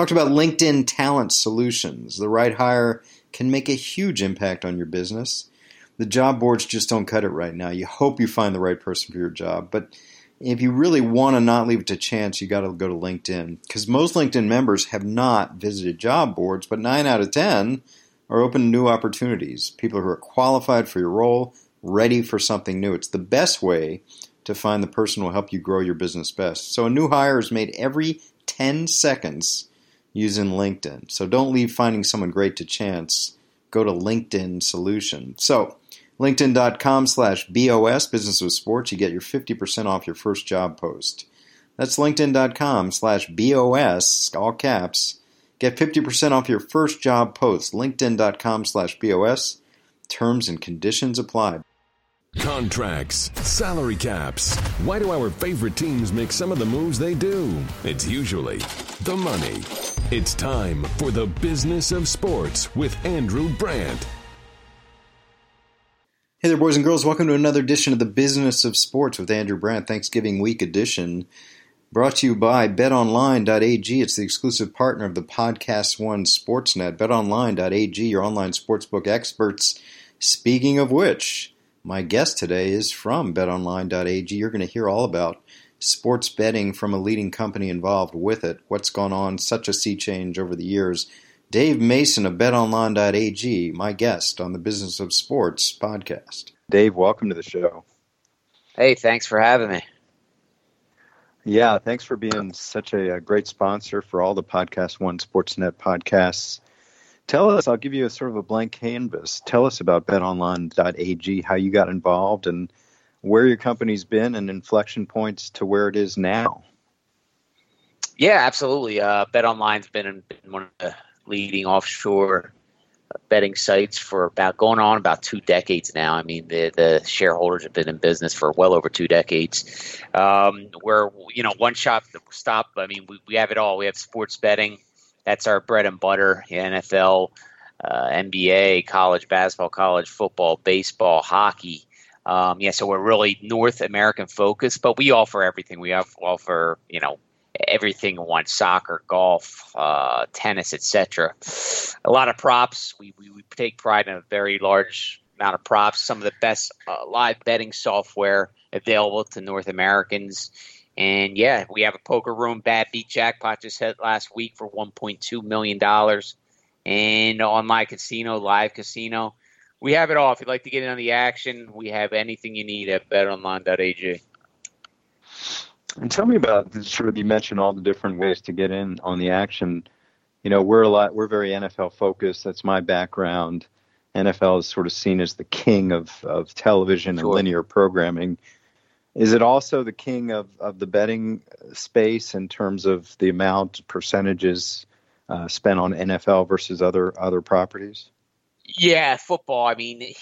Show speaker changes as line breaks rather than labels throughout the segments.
Talked about LinkedIn Talent Solutions. The right hire can make a huge impact on your business. The job boards just don't cut it right now. You hope you find the right person for your job, but if you really want to not leave it to chance, you got to go to LinkedIn because most LinkedIn members have not visited job boards, but nine out of ten are open to new opportunities. People who are qualified for your role, ready for something new. It's the best way to find the person who will help you grow your business best. So a new hire is made every 10 seconds using LinkedIn. So don't leave finding someone great to chance. Go to LinkedIn Solution. So LinkedIn.com slash BOS, Business with Sports, you get your 50% off your first job post. That's LinkedIn.com slash BOS, all caps. Get 50% off your first job post. LinkedIn.com slash BOS. Terms and conditions apply.
Contracts, salary caps. Why do our favorite teams make some of the moves they do? It's usually the money. It's time for the business of sports with Andrew Brandt.
Hey there, boys and girls. Welcome to another edition of the Business of Sports with Andrew Brandt, Thanksgiving week edition. Brought to you by betonline.ag. It's the exclusive partner of the Podcast One Sportsnet. Betonline.ag, your online sportsbook experts. Speaking of which, my guest today is from betonline.ag. You're going to hear all about sports betting from a leading company involved with it, what's gone on, such a sea change over the years Dave Mason of betonline.ag, my guest on the Business of Sports podcast.
Dave, welcome to the show.
Hey, thanks for having me.
Yeah, thanks for being such a, a, great sponsor for all the Podcast One Sportsnet podcasts. Tell us, I'll give you a sort of a blank canvas. Tell us about betonline.ag, how you got involved, and where your company's been and inflection points to where it is now.
Yeah, absolutely. Uh, BetOnline's been, been one of the leading offshore betting sites for about going on about two decades now. I mean, the the shareholders have been in business for well over two decades. Um, we're you know one shop stop. I mean, we, we have it all. We have sports betting. That's our bread and butter. NFL, uh, NBA, college basketball, college football, baseball, hockey. Um, yeah, so we're really North American focused, but we offer everything. We offer you know everything one soccer, golf, uh, tennis, etc. A lot of props. We, we, we, take pride in a very large amount of props. Some of the best uh, live betting software available to North Americans. And yeah, we have a poker room. Bad beat jackpot just hit last week for $1.2 million. And online casino, live casino. We have it all. If you'd like to get in on the action, we have anything you need at betonline.ag.
And tell me about sort of you mentioned all the different ways to get in on the action. You know, we're a lot we're very NFL focused. That's my background. NFL is sort of seen as the king of, of television sure. and linear programming. Is it also the king of, of the betting space in terms of the amount percentages uh, spent on NFL versus other other properties?
Yeah, football. I mean,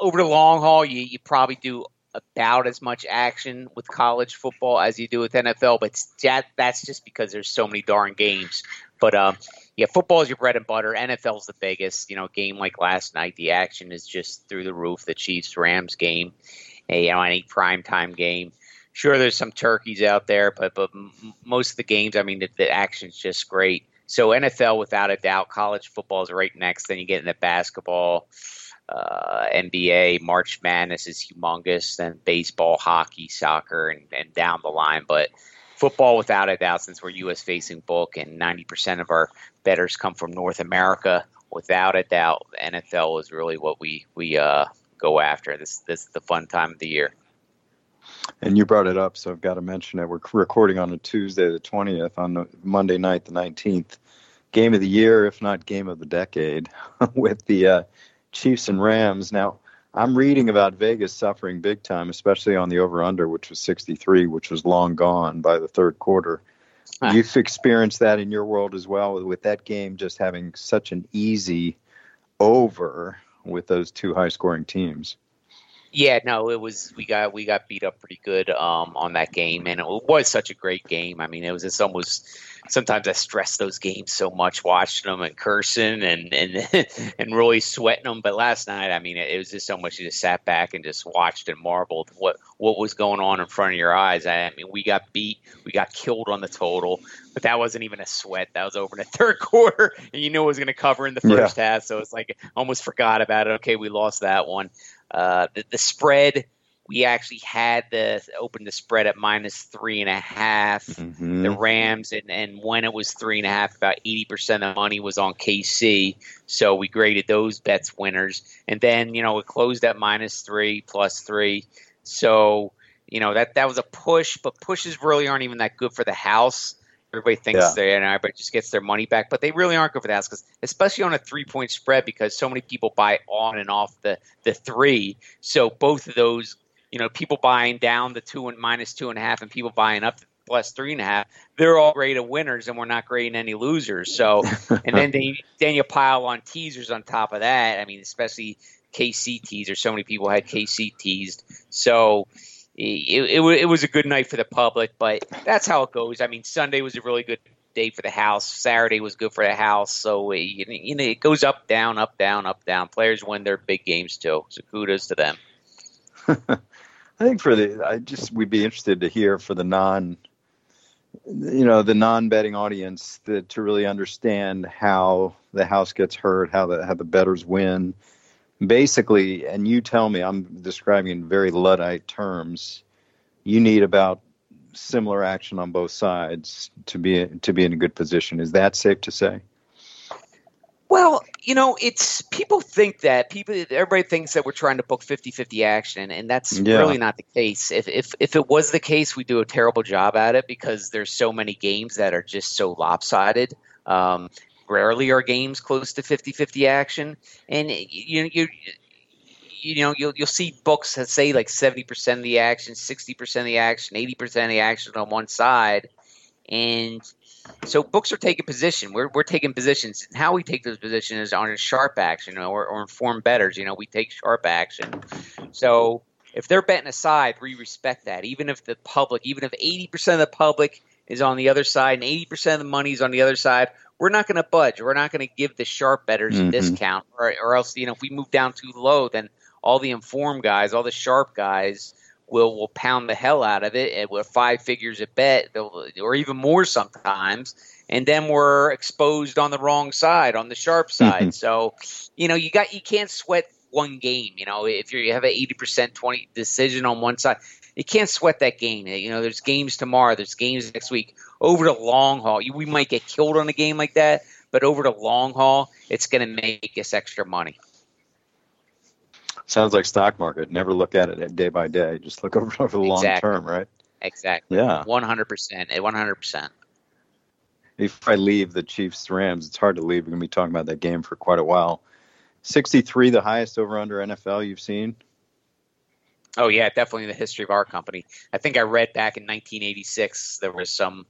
over the long haul, you, you probably do about as much action with college football as you do with NFL, but that, that's just because there's so many darn games. But um, yeah, football is your bread and butter. NFL's the biggest. You know, game like last night, the action is just through the roof. The Chiefs Rams game, you know, any prime time game. Sure, there's some turkeys out there, but but most of the games, I mean, the, the action's just great. So NFL, without a doubt, college football is right next. Then you get into basketball uh, NBA, March Madness is humongous, then baseball, hockey, soccer, and, and down the line. But football, without a doubt, since we're U.S. facing book and 90% of our bettors come from North America, without a doubt, NFL is really what we we uh, go after. This this is the fun time of the year.
And you brought it up, so I've got to mention it. We're recording on a Tuesday, the 20th, on the Monday night, the 19th. Game of the year, if not game of the decade, with the uh, Chiefs and Rams. Now, I'm reading about Vegas suffering big time, especially on the over under, which was 63, which was long gone by the third quarter. Ah. You've experienced that in your world as well, with that game just having such an easy over with those two high scoring teams.
Yeah, no, it was we got we got beat up pretty good um, on that game, and it was such a great game. I mean, it was it's almost sometimes I stress those games so much watching them and cursing and and and really sweating them. But last night, I mean, it, was just so much. You just sat back and just watched and marveled what what was going on in front of your eyes. I, I mean, we got beat, we got killed on the total, but that wasn't even a sweat. That was over in the third quarter, and you knew it was going to cover in the first yeah. half. So it's like almost forgot about it. Okay, we lost that one. Uh, the, the spread we actually had the open the spread at minus three and a half. Mm-hmm. The Rams and, and when it was three and a half, about eighty percent of the money was on KC. So we graded those bets winners. And then, you know, it closed at minus three, plus three. So, you know, that that was a push, but pushes really aren't even that good for the house. Everybody thinks yeah. they and everybody just gets their money back, but they really aren't good for house because, especially on a three point spread, because so many people buy on and off the the three. So both of those you know, people buying down the two and minus two and a half and people buying up plus three and a half, they're all graded winners and we're not grading any losers. So, and then they, then you pile on teasers on top of that. I mean, especially KC teasers. So many people had KC teased. So it, it, it was a good night for the public, but that's how it goes. I mean, Sunday was a really good day for the house. Saturday was good for the house. So you know, it goes up, down, up, down, up, down. Players win their big games too. So kudos to them.
I think for the, I just we'd be interested to hear for the non, you know, the non-betting audience to really understand how the house gets hurt, how the how the betters win. Basically, and you tell me, I'm describing in very luddite terms. You need about similar action on both sides to be to be in a good position. Is that safe to say?
Well, you know, it's people think that people everybody thinks that we're trying to book 50-50 action and that's yeah. really not the case. If if if it was the case, we do a terrible job at it because there's so many games that are just so lopsided. Um, rarely are games close to 50-50 action and you you you know you'll you'll see books that say like 70% of the action, 60% of the action, 80% of the action on one side and so books are taking position. We're, we're taking positions. And how we take those positions is on a sharp action or, or informed betters. You know, we take sharp action. So if they're betting aside, we respect that. Even if the public, even if 80% of the public is on the other side and 80% of the money is on the other side, we're not going to budge. We're not going to give the sharp betters mm-hmm. a discount, or, or else, you know, if we move down too low, then all the informed guys, all the sharp guys, will will pound the hell out of it and with five figures a bet, or even more sometimes. And then we're exposed on the wrong side, on the sharp side. Mm-hmm. So, you know, you got you can't sweat one game. You know, if you have an eighty percent twenty decision on one side, you can't sweat that game. You know, there's games tomorrow, there's games next week. Over the long haul, we might get killed on a game like that, but over the long haul, it's going to make us extra money.
Sounds like stock market. Never look at it day by day. Just look over over the exactly. long term, right?
Exactly. Yeah. One hundred percent. Eh, one hundred percent.
If I leave the Chiefs Rams, it's hard to leave. We're going to be talking about that game for quite a while. 63, the highest over under NFL you've seen?
Oh, yeah, definitely in the history of our company. I think I read back in 1986 there was some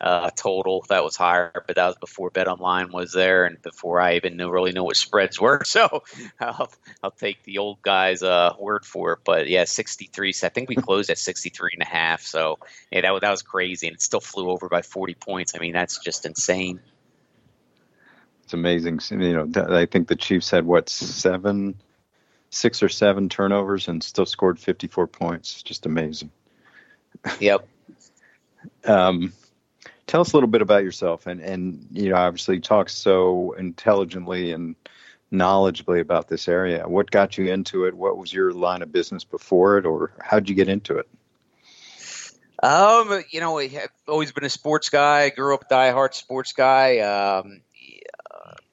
uh, total that was higher, but that was before Bet Online was there and before I even knew really know what spreads were. So I'll, I'll take the old guy's uh, word for it. But yeah, 63. So I think we closed at 63 and a half. So yeah, that, that was crazy. And it still flew over by 40 points. I mean, that's just insane.
It's amazing. You know, I think the Chiefs had what, seven, six or seven turnovers and still scored 54 points. Just amazing.
Yep.
um, tell us a little bit about yourself and and you know obviously talk so intelligently and knowledgeably about this area what got you into it what was your line of business before it or how'd you get into it
um you know i've always been a sports guy I grew up a diehard sports guy um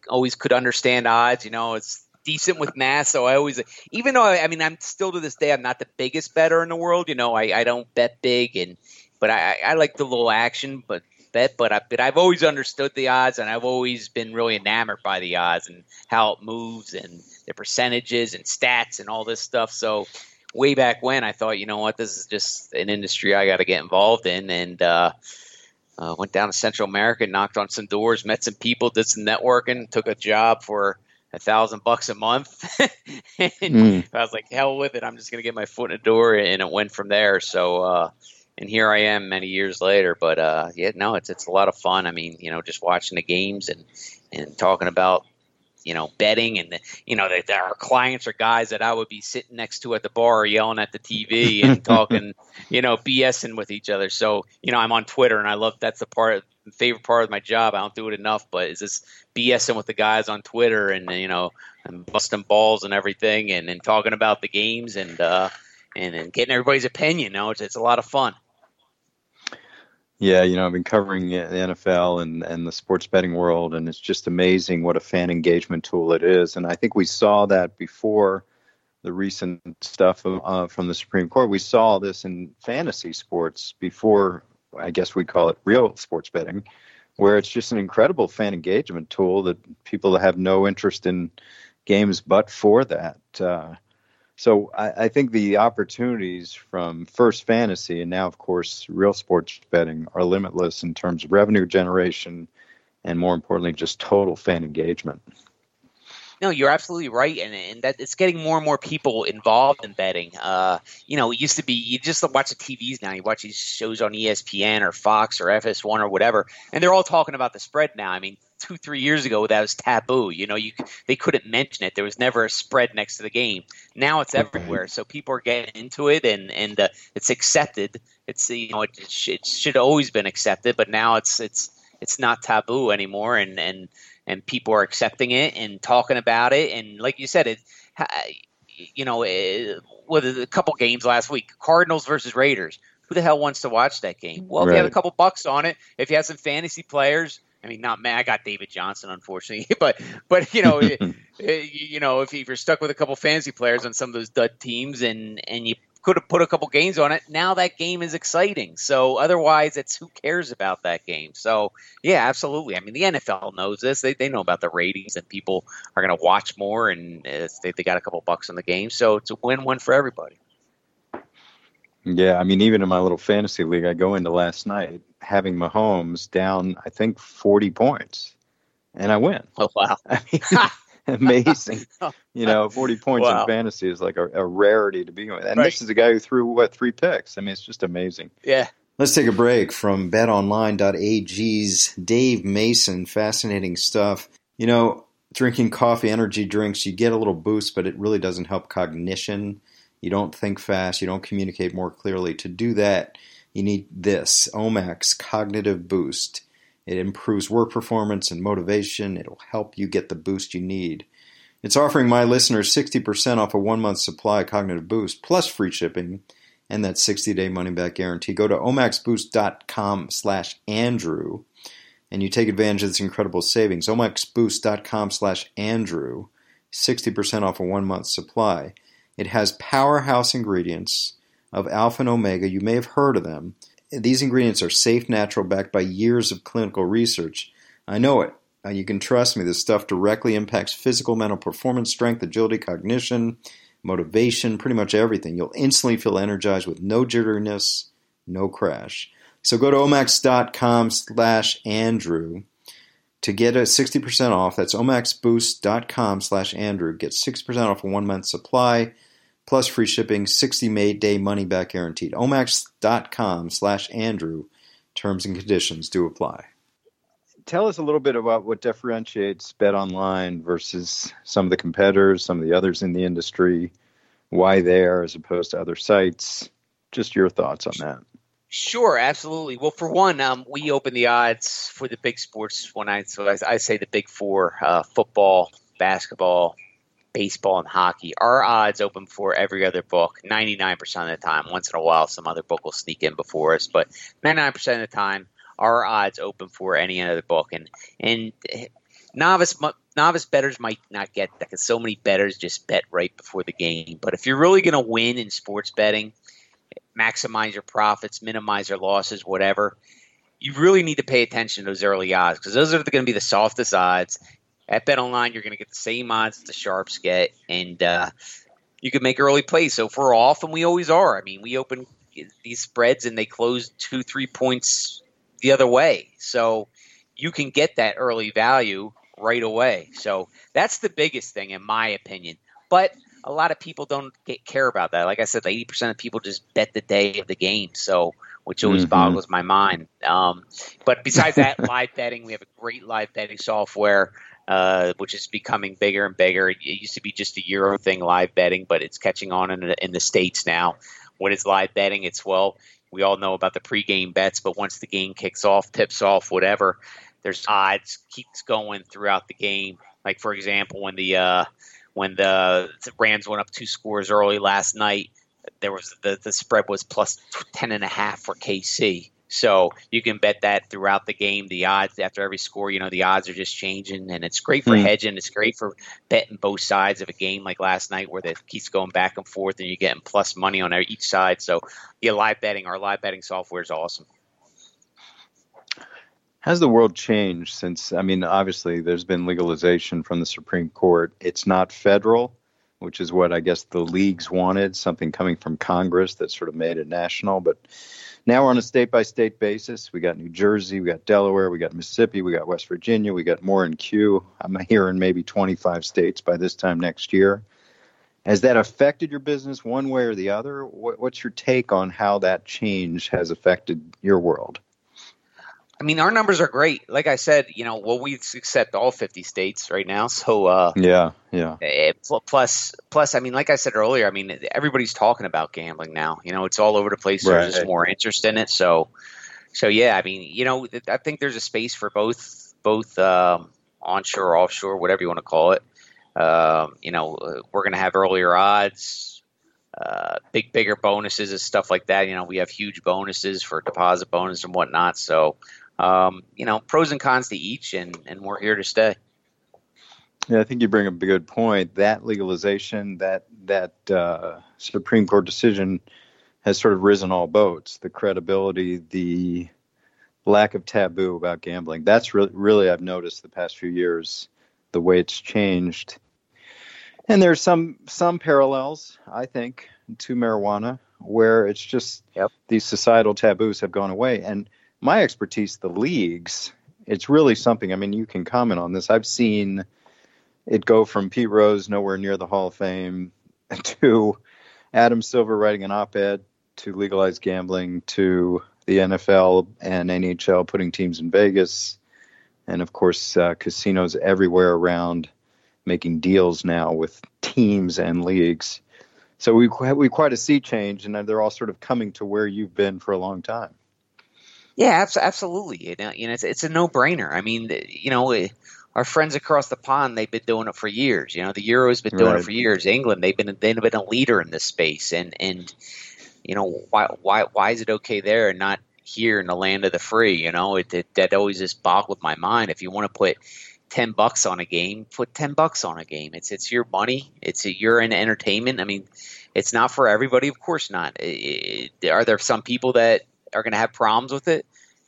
always could understand odds you know it's decent with math so i always even though I, I mean i'm still to this day i'm not the biggest better in the world you know i, I don't bet big and but I, I like the little action but bet, but I, but I've always understood the odds, and I've always been really enamored by the odds and how it moves and the percentages and stats and all this stuff. So way back when, I thought, you know what, this is just an industry I got to get involved in, and uh, uh, went down to Central America, knocked on some doors, met some people, did some networking, took a job for a thousand bucks a month. and mm. I was like, hell with it. I'm just going to get my foot in the door. And it went from there. So, uh, and here I am many years later. But uh, yeah, no, it's it's a lot of fun. I mean, you know, just watching the games and and talking about you know betting and you know that our clients are guys that I would be sitting next to at the bar yelling at the TV and talking you know BSing with each other. So you know I'm on Twitter and I love that's the part favorite part of my job. I don't do it enough, but is this BSing with the guys on Twitter and you know and busting balls and everything and, and talking about the games and uh, and, and getting everybody's opinion. You know, it's, it's a lot of fun.
Yeah, you know, I've been covering the NFL and, and the sports betting world, and it's just amazing what a fan engagement tool it is. And I think we saw that before the recent stuff uh, from the Supreme Court. We saw this in fantasy sports before, I guess we call it real sports betting, where it's just an incredible fan engagement tool that people have no interest in games but for that. Uh, so I, I, think the opportunities from first fantasy and now, of course, real sports betting are limitless in terms of revenue generation and, more importantly, just total fan engagement.
No, you're absolutely right, and, and that it's getting more and more people involved in betting. Uh, you know, it used to be you just watch the TVs now. You watch these shows on ESPN or Fox or FS1 or whatever, and they're all talking about the spread now. I mean, two three years ago that was taboo. You know, you they couldn't mention it. There was never a spread next to the game. Now it's everywhere, so people are getting into it, and and uh, it's accepted. It's you know it, it, it should always been accepted, but now it's it's it's not taboo anymore, and and and people are accepting it and talking about it, and like you said, it. You know, eh, it, with a couple games last week, Cardinals versus Raiders. Who the hell wants to watch that game? Well, if you have a couple bucks on it, if you have some fantasy players, I mean, not me. I got David Johnson, unfortunately, but but you know, eh, you know, if you're stuck with a couple fantasy players on some of those dud teams, and and you could have put a couple games on it, now that game is exciting. So otherwise, it's who cares about that game. So yeah, absolutely. I mean, the NFL knows this. They they know about the ratings, and people are going to watch more, and uh, they they got a couple bucks on the game. So it's a win-win for everybody.
Yeah, I mean, even in my little fantasy league, I go into last night having Mahomes down, I think, 40 points, and I win.
Oh, wow. I mean,
amazing. you know, 40 points wow. in fantasy is like a, a rarity to begin with. And right. this is a guy who threw, what, three picks? I mean, it's just amazing.
Yeah.
Let's take a break from betonline.ag's Dave Mason. Fascinating stuff. You know, drinking coffee, energy drinks, you get a little boost, but it really doesn't help cognition you don't think fast, you don't communicate more clearly. To do that, you need this Omax Cognitive Boost. It improves work performance and motivation. It'll help you get the boost you need. It's offering my listeners 60% off a one month supply of Cognitive Boost plus free shipping and that 60 day money back guarantee. Go to omaxboost.com slash Andrew and you take advantage of this incredible savings. omaxboost.com slash Andrew, 60% off a one month supply. It has powerhouse ingredients of alpha and omega. You may have heard of them. These ingredients are safe, natural, backed by years of clinical research. I know it. Uh, you can trust me. This stuff directly impacts physical, mental performance, strength, agility, cognition, motivation, pretty much everything. You'll instantly feel energized with no jitteriness, no crash. So go to omax.com slash Andrew to get a 60% off. That's omaxboost.com slash Andrew. Get 6% off a one month supply plus free shipping, 60 day money back guaranteed. omax.com slash Andrew. Terms and conditions do apply.
Tell us a little bit about what differentiates Bet Online versus some of the competitors, some of the others in the industry, why there as opposed to other sites. Just your thoughts on that.
Sure, absolutely. Well, for one, um, we open the odds for the big sports one night. So I, I say the big four: uh, football, basketball, baseball, and hockey. Our odds open for every other book 99% of the time. Once in a while, some other book will sneak in before us, but 99% of the time, our odds open for any other book. And and novice novice bettors might not get that because so many bettors just bet right before the game. But if you're really going to win in sports betting, maximize your profits, minimize your losses, whatever. You really need to pay attention to those early odds because those are going to be the softest odds at Bet Online, you're going to get the same odds the sharps get, and uh, you can make early plays. So if we're off, and we always are, I mean, we open these spreads and they close two, three points the other way. So you can get that early value right away. So that's the biggest thing, in my opinion. But a lot of people don't get, care about that. Like I said, 80% of people just bet the day of the game. So which always mm-hmm. boggles my mind. Um, but besides that, live betting, we have a great live betting software. Uh, which is becoming bigger and bigger. It used to be just a Euro thing, live betting, but it's catching on in the, in the states now. What is live betting? It's well, we all know about the pregame bets, but once the game kicks off, tips off, whatever, there's odds keeps going throughout the game. Like for example, when the uh, when the, Rams went up two scores early last night, there was the, the spread was plus ten and a half for KC. So you can bet that throughout the game. The odds after every score, you know, the odds are just changing, and it's great for mm. hedging. It's great for betting both sides of a game, like last night, where it keeps going back and forth, and you're getting plus money on each side. So, yeah, live betting. Our live betting software is awesome.
Has the world changed since? I mean, obviously, there's been legalization from the Supreme Court. It's not federal, which is what I guess the leagues wanted, something coming from Congress that sort of made it national. But now we're on a state by state basis. We got New Jersey, we got Delaware, we got Mississippi, we got West Virginia, we got more in queue. I'm hearing maybe 25 states by this time next year. Has that affected your business one way or the other? What's your take on how that change has affected your world?
I mean, our numbers are great. Like I said, you know, well, we accept all 50 states right now. So, uh,
yeah, yeah.
It, eh, plus, plus, I mean, like I said earlier, I mean, everybody's talking about gambling now. You know, it's all over the place. Right. There's just more interest in it. So, so yeah, I mean, you know, I think there's a space for both, both um, onshore, offshore, whatever you want to call it. Um, you know, we're going to have earlier odds, uh, big, bigger bonuses and stuff like that. You know, we have huge bonuses for deposit bonus and whatnot. So, um, you know, pros and cons to each, and, and we're here to stay.
Yeah, I think you bring up a good point. That legalization, that that uh, Supreme Court decision, has sort of risen all boats. The credibility, the lack of taboo about gambling. That's really, really I've noticed the past few years, the way it's changed. And there's some some parallels, I think, to marijuana, where it's just yep. these societal taboos have gone away. And my expertise, the leagues, it's really something. I mean, you can comment on this. I've seen it go from Pete Rose, nowhere near the Hall of Fame, to Adam Silver writing an op ed to legalize gambling, to the NFL and NHL putting teams in Vegas, and of course, uh, casinos everywhere around making deals now with teams and leagues. So we we quite a sea change, and they're all sort of coming to where you've been for a long time.
Yeah, absolutely. You know, you know, it's, it's a no brainer. I mean, you know, our friends across the pond, they've been doing it for years. You know, the Euro's been doing right. it for years. England, they've been they've been a leader in this space, and and you know, why why why is it okay there and not here in the land of the free? You know, it, it that always just boggled my mind. If you want to put ten bucks on a game, put ten bucks on a game. It's it's your money. It's a, you're in entertainment. I mean, it's not for everybody, of course not. It, it, are there some people that are going to have problems with it?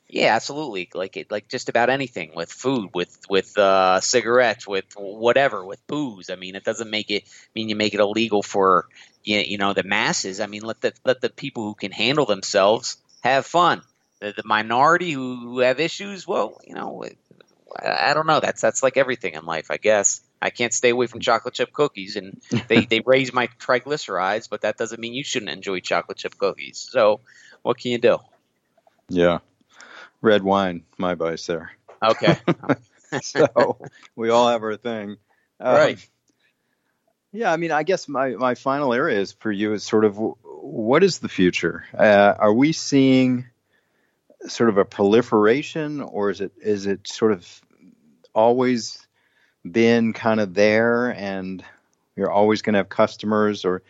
Yeah, absolutely. Like it, like just about anything with food, with with uh, cigarettes, with whatever, with booze. I mean, it doesn't make it mean you make it illegal for you know the masses. I mean, let the let the people who can handle themselves have fun. The, the minority who, who have issues, well, you know, I, I don't know. That's that's like everything in life, I guess. I can't stay away from chocolate chip cookies, and they, they raise my triglycerides, but that doesn't mean you shouldn't enjoy chocolate chip cookies. So, what can you do?
Yeah, red wine, my vice there.
Okay.
so we all have our thing.
Um, right.
Yeah, I mean, I guess my, my final area is for you is sort of what is the future? Uh, are we seeing sort of a proliferation, or is it is it sort of always been kind of there, and you're always going to have customers, or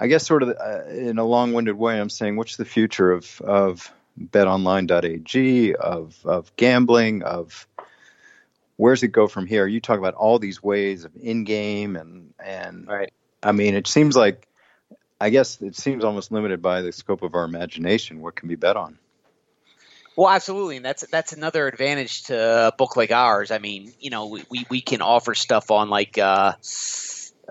I guess sort of uh, in a long-winded way, I'm saying, what's the future of of betonline.ag, of of gambling, of where's it go from here? You talk about all these ways of in-game and and
right.
I mean, it seems like I guess it seems almost limited by the scope of our imagination. What can be bet on?
Well, absolutely, and that's that's another advantage to a book like ours. I mean, you know, we, we can offer stuff on like uh,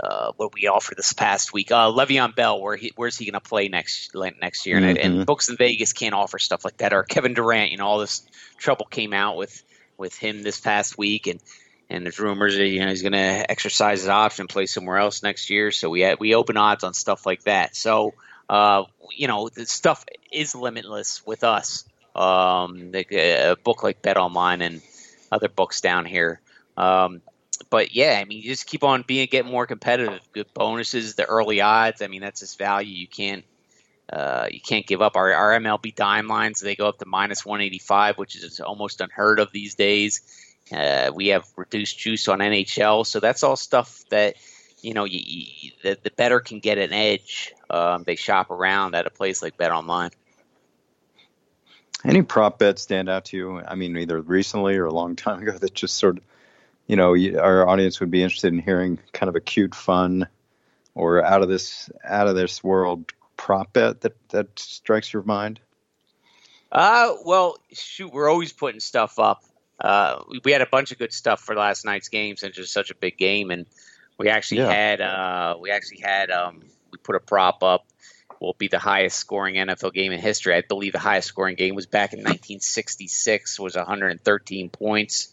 uh, what we offered this past week. Uh, Le'Veon Bell, where he, where's he going to play next next year? Mm-hmm. And, and, books in Vegas can't offer stuff like that. Or Kevin Durant, you know, all this trouble came out with with him this past week, and and there's rumors that you know he's going to exercise his option, play somewhere else next year. So we had, we open odds on stuff like that. So uh, you know, the stuff is limitless with us. Um, a book like Bet Online and other books down here. Um, but yeah, I mean, you just keep on being get more competitive. Good bonuses, the early odds. I mean, that's just value you can't uh, you can't give up. Our, our MLB dime lines they go up to minus 185, which is almost unheard of these days. Uh, we have reduced juice on NHL, so that's all stuff that you know you, you, the, the better can get an edge. Um, they shop around at a place like Bet Online.
Any prop bets stand out to you? I mean, either recently or a long time ago that just sort of, you know, our audience would be interested in hearing kind of a cute, fun, or out of this out of this world prop bet that that strikes your mind?
Uh, well, shoot, we're always putting stuff up. Uh, we had a bunch of good stuff for last night's game since it's such a big game, and we actually yeah. had uh, we actually had um, we put a prop up. Will be the highest scoring NFL game in history. I believe the highest scoring game was back in 1966, was 113 points,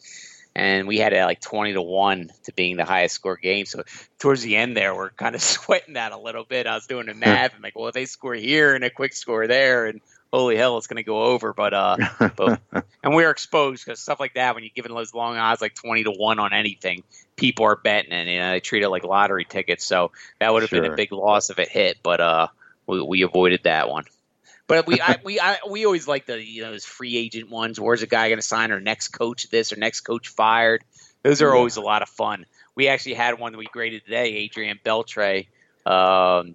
and we had it like 20 to one to being the highest score game. So towards the end there, we're kind of sweating that a little bit. I was doing the math. I'm like, well, if they score here and a quick score there, and holy hell, it's going to go over. But uh, but and we're exposed because stuff like that when you're giving those long odds like 20 to one on anything, people are betting and you know, they treat it like lottery tickets. So that would have sure. been a big loss if it hit. But uh, we, we avoided that one. But we I, we I, we always like the you know those free agent ones. Where's a guy going to sign? Or next coach this or next coach fired. Those are always a lot of fun. We actually had one that we graded today. Adrian Beltre um,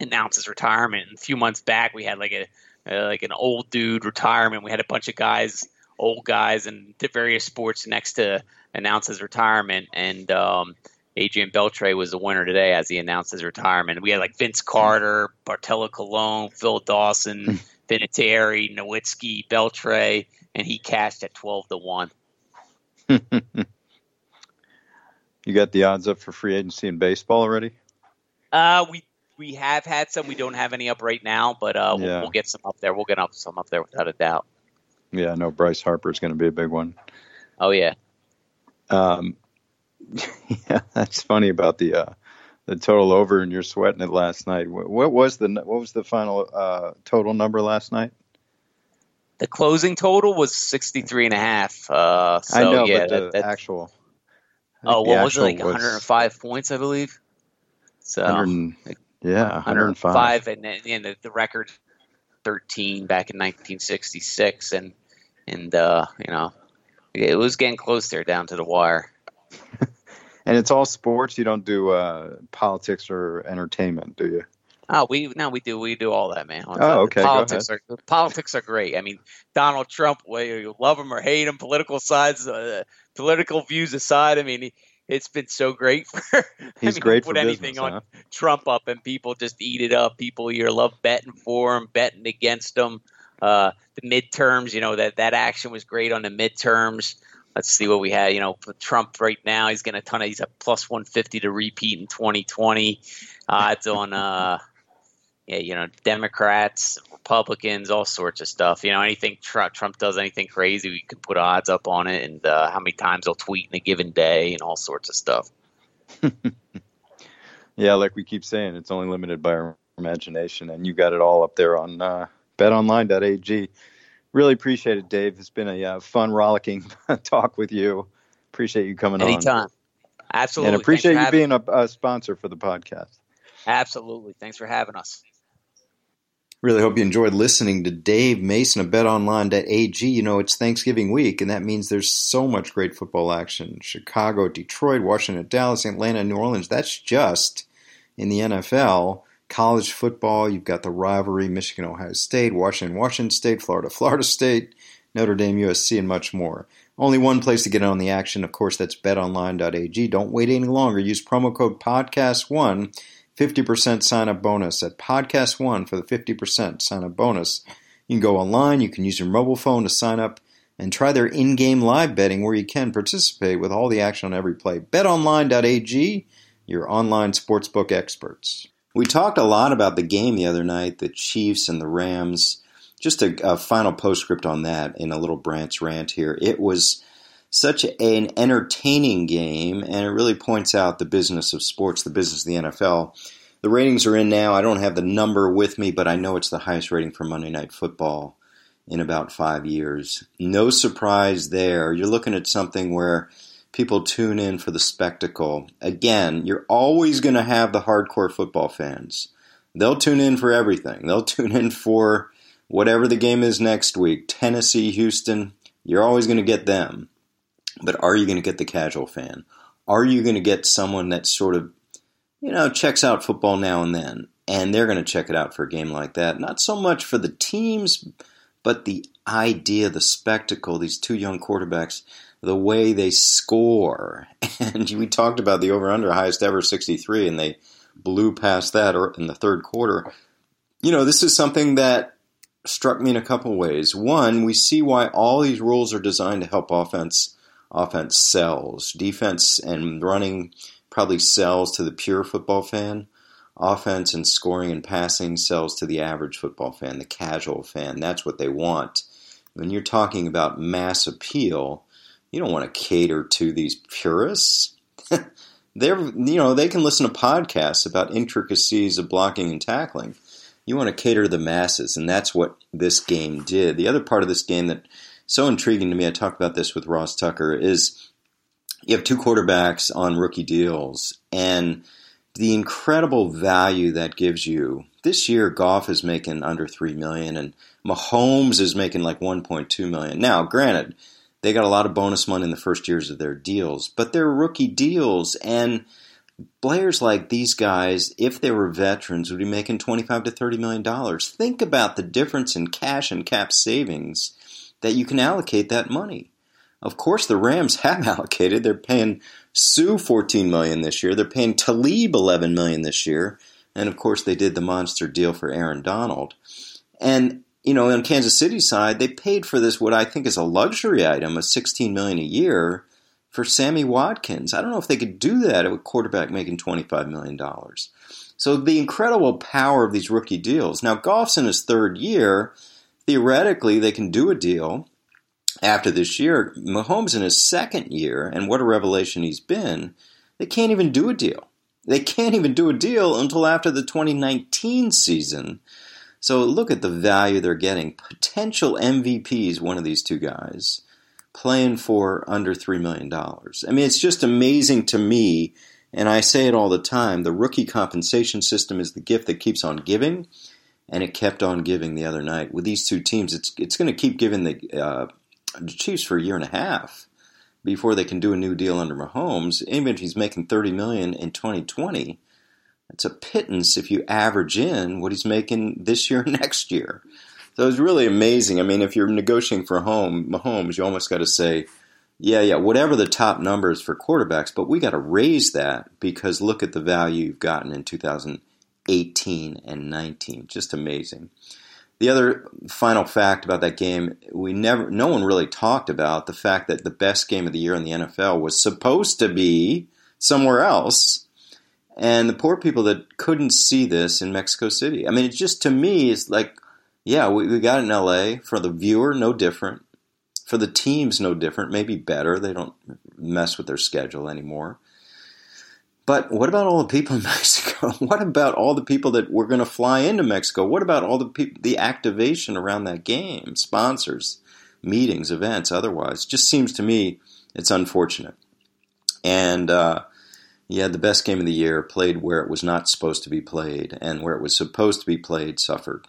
announced his retirement. And a few months back, we had like a uh, like an old dude retirement. We had a bunch of guys, old guys, in various sports next to announce his retirement. And um, Adrian Beltre was the winner today as he announced his retirement. We had like Vince Carter, Bartolo Colon, Phil Dawson, hmm. Vinatieri, Nowitzki, Beltre, and he cashed at twelve to one.
you got the odds up for free agency in baseball already?
Uh, we we have had some. We don't have any up right now, but uh, we'll, yeah. we'll get some up there. We'll get up some up there without a doubt.
Yeah, I know Bryce Harper is going to be a big one.
Oh yeah.
Um, yeah, that's funny about the uh, the total over, and you're sweating it last night. What, what was the what was the final uh, total number last night?
The closing total was 63 and a half. Uh, so,
I know,
yeah,
but the that, actual.
Oh, what was it? Like 105 was, points, I believe. So,
yeah, 105. 105
and, and the, the record 13 back in 1966, and and uh, you know, it was getting close there down to the wire.
and it's all sports. You don't do uh, politics or entertainment, do you?
Oh, we no, we do we do all that, man.
Oh, okay.
politics are politics are great. I mean, Donald Trump, whether you love him or hate him, political sides, uh, political views aside, I mean, he, it's been so great for.
He's
I mean,
great
put anything
business,
on
huh?
Trump up, and people just eat it up. People here love betting for him, betting against him. Uh, the midterms, you know that that action was great on the midterms. Let's see what we had. You know, Trump right now, he's getting a ton of. He's at plus one fifty to repeat in twenty twenty. Odds on, uh, yeah, you know, Democrats, Republicans, all sorts of stuff. You know, anything Trump, Trump does anything crazy, we can put odds up on it, and uh, how many times he'll tweet in a given day, and all sorts of stuff.
yeah, like we keep saying, it's only limited by our imagination, and you got it all up there on uh, BetOnline.ag. Really appreciate it, Dave. It's been a uh, fun, rollicking talk with you. Appreciate you coming
Anytime.
on.
Anytime. Absolutely.
And appreciate you being
a,
a sponsor for the podcast.
Absolutely. Thanks for having us.
Really hope you enjoyed listening to Dave Mason of BetOnline.ag. You know, it's Thanksgiving week, and that means there's so much great football action. Chicago, Detroit, Washington, Dallas, Atlanta, New Orleans. That's just in the NFL. College football, you've got the rivalry Michigan, Ohio State, Washington, Washington State, Florida, Florida State, Notre Dame, USC, and much more. Only one place to get in on the action. Of course, that's betonline.ag. Don't wait any longer. Use promo code PODCAST1 50% sign up bonus at Podcast One for the 50% sign up bonus. You can go online, you can use your mobile phone to sign up and try their in game live betting where you can participate with all the action on every play. BetOnline.ag, your online sportsbook experts. We talked a lot about the game the other night, the Chiefs and the Rams. Just a, a final postscript on that in a little Brandt's rant here. It was such an entertaining game, and it really points out the business of sports, the business of the NFL. The ratings are in now. I don't have the number with me, but I know it's the highest rating for Monday Night Football in about five years. No surprise there. You're looking at something where people tune in for the spectacle. Again, you're always going to have the hardcore football fans. They'll tune in for everything. They'll tune in for whatever the game is next week Tennessee, Houston. You're always going to get them. But are you going to get the casual fan? Are you going to get someone that sort of, you know, checks out football now and then? And they're going to check it out for a game like that. Not so much for the teams, but the idea, the spectacle, these two young quarterbacks, the way they score. And we talked about the over under highest ever 63, and they blew past that in the third quarter. You know, this is something that struck me in a couple ways. One, we see why all these rules are designed to help offense offense sells. Defense and running probably sells to the pure football fan. Offense and scoring and passing sells to the average football fan, the casual fan. That's what they want. When you're talking about mass appeal, you don't want to cater to these purists. They're, you know, they can listen to podcasts about intricacies of blocking and tackling. You want to cater to the masses, and that's what this game did. The other part of this game that so intriguing to me, I talked about this with Ross Tucker, is you have two quarterbacks on rookie deals, and the incredible value that gives you. This year, Goff is making under three million, and Mahomes is making like 1.2 million. Now, granted, they got a lot of bonus money in the first years of their deals, but they're rookie deals, and players like these guys, if they were veterans, would be making 25 to 30 million dollars. Think about the difference in cash and cap savings that you can allocate that money. Of course, the Rams have allocated. They're paying Suh 14 million this year. They're paying Talib 11 million this year, and of course, they did the monster deal for Aaron Donald. And you know, on Kansas City side, they paid for this what I think is a luxury item, a 16 million a year for Sammy Watkins. I don't know if they could do that with a quarterback making 25 million dollars. So the incredible power of these rookie deals. Now, Goff's in his third year theoretically they can do a deal after this year. Mahomes in his second year, and what a revelation he's been, they can't even do a deal. They can't even do a deal until after the 2019 season. So look at the value they're getting. Potential MVPs, one of these two guys, playing for under $3 million. I mean, it's just amazing to me, and I say it all the time the rookie compensation system is the gift that keeps on giving and it kept on giving the other night. With these two teams, it's it's going to keep giving the, uh, the Chiefs for a year and a half before they can do a new deal under Mahomes. Even if he's making thirty million in 2020, it's a pittance if you average in what he's making this year next year. So it's really amazing. I mean, if you're negotiating for home Mahomes, you almost got to say, yeah, yeah, whatever the top numbers for quarterbacks, but we got to raise that because look at the value you've gotten in 2018 and 19. Just amazing. The other final fact about that game, we never, no one really talked about the fact that the best game of the year in the NFL was supposed to be somewhere else, and the poor people that couldn't see this in Mexico City. I mean, it just to me is like, yeah, we, we got in LA for the viewer, no different. For the teams, no different. Maybe better. They don't mess with their schedule anymore. But what about all the people in Mexico? what about all the people that were going to fly into Mexico? What about all the people, the activation around that game, sponsors, meetings, events, otherwise? Just seems to me it's unfortunate. And uh, yeah, the best game of the year played where it was not supposed to be played, and where it was supposed to be played suffered.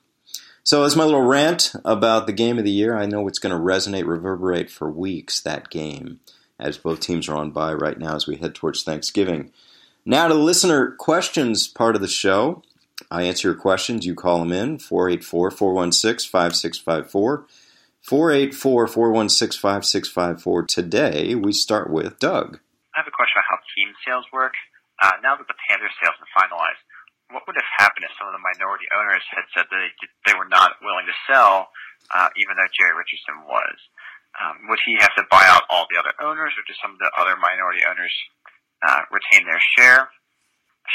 So, as my little rant about the game of the year, I know it's going to resonate, reverberate for weeks. That game, as both teams are on by right now as we head towards Thanksgiving. Now to the listener questions part of the show. I answer your questions. You call them in 484 416 5654. 484 416 5654. Today we start with Doug.
I have a question team sales work. Uh, now that the Panthers sales are finalized, what would have happened if some of the minority owners had said that they, they were not willing to sell, uh, even though Jerry Richardson was? Um, would he have to buy out all the other owners, or do some of the other minority owners uh, retain their share?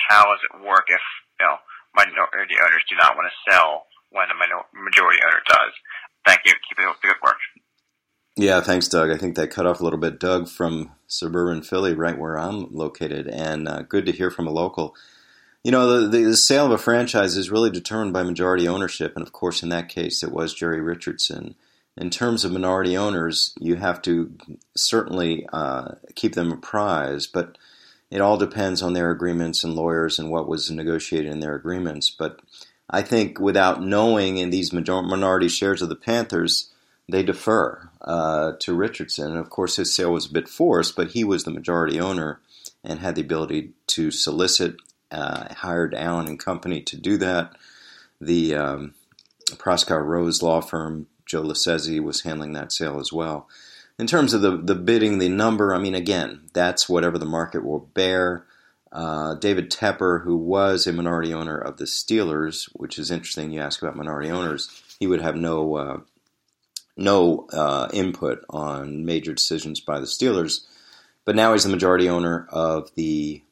How does it work if you know minority owners do not want to sell when a minor- majority owner does? Thank you. Keep it the good work.
Yeah, thanks, Doug. I think that cut off a little bit. Doug from suburban Philly, right where I'm located, and uh, good to hear from a local. You know, the, the sale of a franchise is really determined by majority ownership, and of course, in that case, it was Jerry Richardson. In terms of minority owners, you have to certainly uh, keep them apprised, but it all depends on their agreements and lawyers and what was negotiated in their agreements. But I think without knowing in these minority shares of the Panthers, they defer uh, to Richardson. And of course, his sale was a bit forced, but he was the majority owner and had the ability to solicit, uh, hired Allen and Company to do that. The um, Proskauer Rose law firm, Joe Leccese, was handling that sale as well. In terms of the, the bidding, the number, I mean, again, that's whatever the market will bear. Uh, David Tepper, who was a minority owner of the Steelers, which is interesting. You ask about minority owners, he would have no uh, no uh, input on major decisions by the Steelers, but now he's the majority owner of the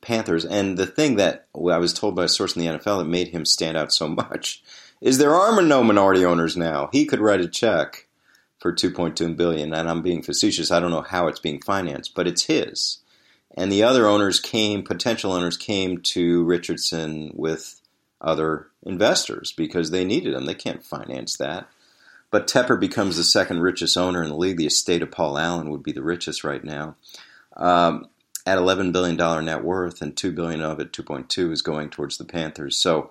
Panthers. And the thing that I was told by a source in the NFL that made him stand out so much is there are no minority owners now. He could write a check for 2.2 billion, and I'm being facetious. I don't know how it's being financed, but it's his. And the other owners came, potential owners came to Richardson with other investors because they needed him. They can't finance that. But Tepper becomes the second richest owner in the league. The estate of Paul Allen would be the richest right now. Um, at $11 billion net worth, and 2 billion of it, 2.2, is going towards the Panthers. So,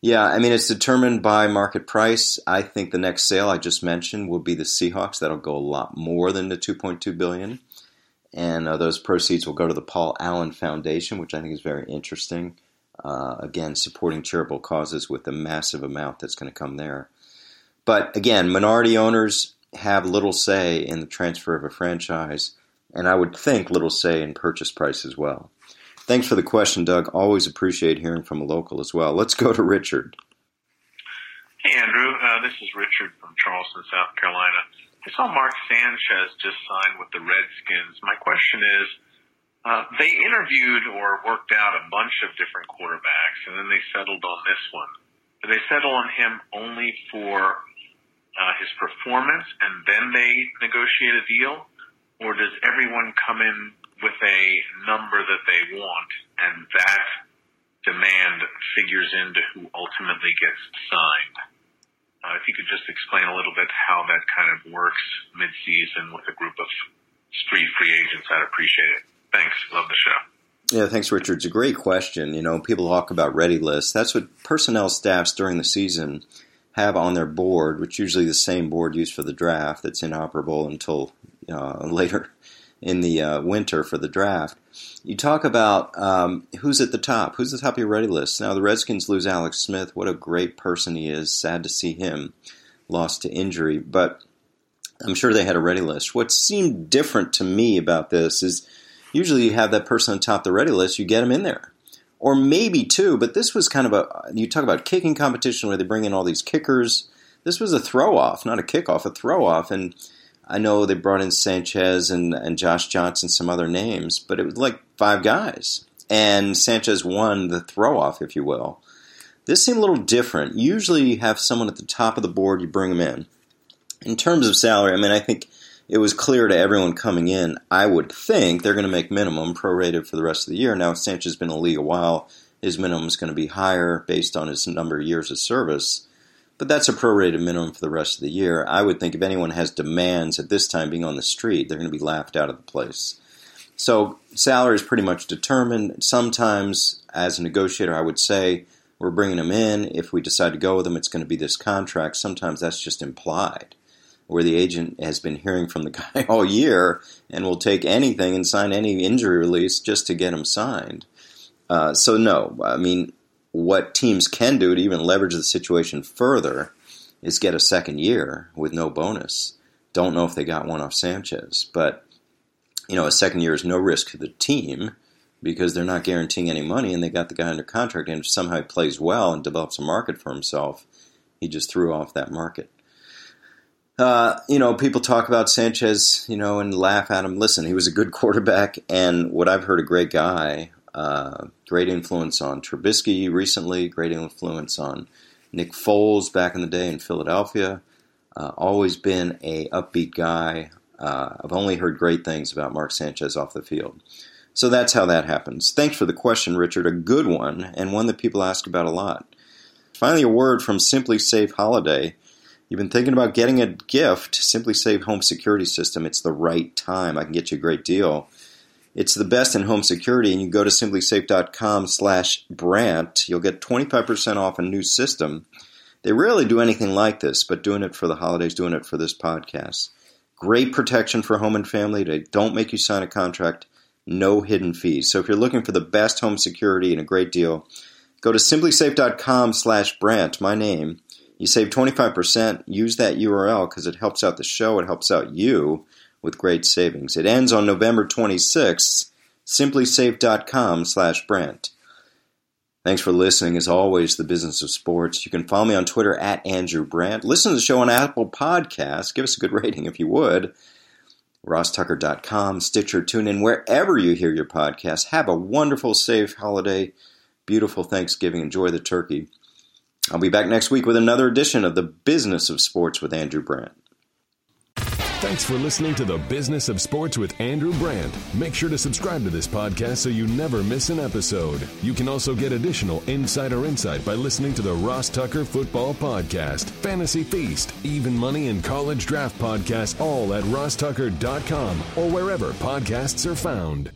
yeah, I mean, it's determined by market price. I think the next sale I just mentioned will be the Seahawks. That'll go a lot more than the 2.2 billion, and uh, those proceeds will go to the Paul Allen Foundation, which I think is very interesting. Uh, again, supporting charitable causes with a massive amount that's going to come there. But again, minority owners have little say in the transfer of a franchise, and I would think little say in purchase price as well. Thanks for the question, Doug. Always appreciate hearing from a local as well. Let's go to Richard.
Hey, Andrew. Uh, this is Richard from Charleston, South Carolina. I saw Mark Sanchez just signed with the Redskins. My question is, uh, they interviewed or worked out a bunch of different quarterbacks, and then they settled on this one. Did they settle on him only for uh, his performance and then they negotiate a deal? Or does everyone come in with a number that they want and that demand figures into who ultimately gets signed? Uh, if you could just explain a little bit how that kind of works mid-season with a group of street free agents, I'd appreciate it. Thanks. Love the show.
Yeah, thanks, Richard. It's a great question. You know, people talk about ready lists. That's what personnel staffs during the season have on their board, which usually the same board used for the draft that's inoperable until uh, later in the uh, winter for the draft. You talk about um, who's at the top, who's at the top of your ready list. Now the Redskins lose Alex Smith. What a great person he is. Sad to see him lost to injury, but I'm sure they had a ready list. What seemed different to me about this is usually you have that person on top of the ready list, you get them in there or maybe two, but this was kind of a you talk about kicking competition where they bring in all these kickers. This was a throw off, not a kickoff, a throw off. And I know they brought in Sanchez and, and Josh Johnson, some other names, but it was like five guys. And Sanchez won the throw off, if you will. This seemed a little different. Usually you have someone at the top of the board, you bring them in. In terms of salary, I mean, I think it was clear to everyone coming in, I would think they're going to make minimum prorated for the rest of the year. Now, Sanchez has been in the league a while. His minimum is going to be higher based on his number of years of service. But that's a prorated minimum for the rest of the year. I would think if anyone has demands at this time being on the street, they're going to be laughed out of the place. So salary is pretty much determined. Sometimes, as a negotiator, I would say we're bringing them in. If we decide to go with them, it's going to be this contract. Sometimes that's just implied where the agent has been hearing from the guy all year and will take anything and sign any injury release just to get him signed. Uh, so, no, I mean, what teams can do to even leverage the situation further is get a second year with no bonus. Don't know if they got one off Sanchez, but you know, a second year is no risk to the team because they're not guaranteeing any money and they got the guy under contract and if somehow he plays well and develops a market for himself, he just threw off that market. Uh, you know, people talk about Sanchez, you know, and laugh at him. Listen, he was a good quarterback, and what I've heard, a great guy. Uh, great influence on Trubisky recently. Great influence on Nick Foles back in the day in Philadelphia. Uh, always been a upbeat guy. Uh, I've only heard great things about Mark Sanchez off the field. So that's how that happens. Thanks for the question, Richard. A good one, and one that people ask about a lot. Finally, a word from SimpliSafe Holiday. You've been thinking about getting a gift, SimpliSafe Home Security System. It's the right time. I can get you a great deal. It's the best in home security, and you go to simplisafe.com slash Brandt. You'll get 25% off a new system. They rarely do anything like this, but doing it for the holidays, doing it for this podcast. Great protection for home and family. They don't make you sign a contract, no hidden fees. So if you're looking for the best home security and a great deal, go to simplisafe.com slash Brandt, my name. You save 25%. Use that URL because it helps out the show, it helps out you with great savings. It ends on November 26th. Simplisafe.com slash Brandt. Thanks for listening. As always, the business of sports. You can follow me on Twitter at Andrew Brandt. Listen to the show on Apple Podcasts. Give us a good rating if you would. RossTucker.com, Stitcher, TuneIn, wherever you hear your podcast. Have a wonderful, safe holiday. Beautiful Thanksgiving. Enjoy the turkey. I'll be back next week with another edition of the Business of Sports with Andrew Brandt.
Thanks for listening to the Business of Sports with Andrew Brandt. Make sure to subscribe to this podcast so you never miss an episode. You can also get additional insider insight by listening to the Ross Tucker Football Podcast, Fantasy Feast, Even Money, and College Draft Podcast, all at rosstucker.com or wherever podcasts are found.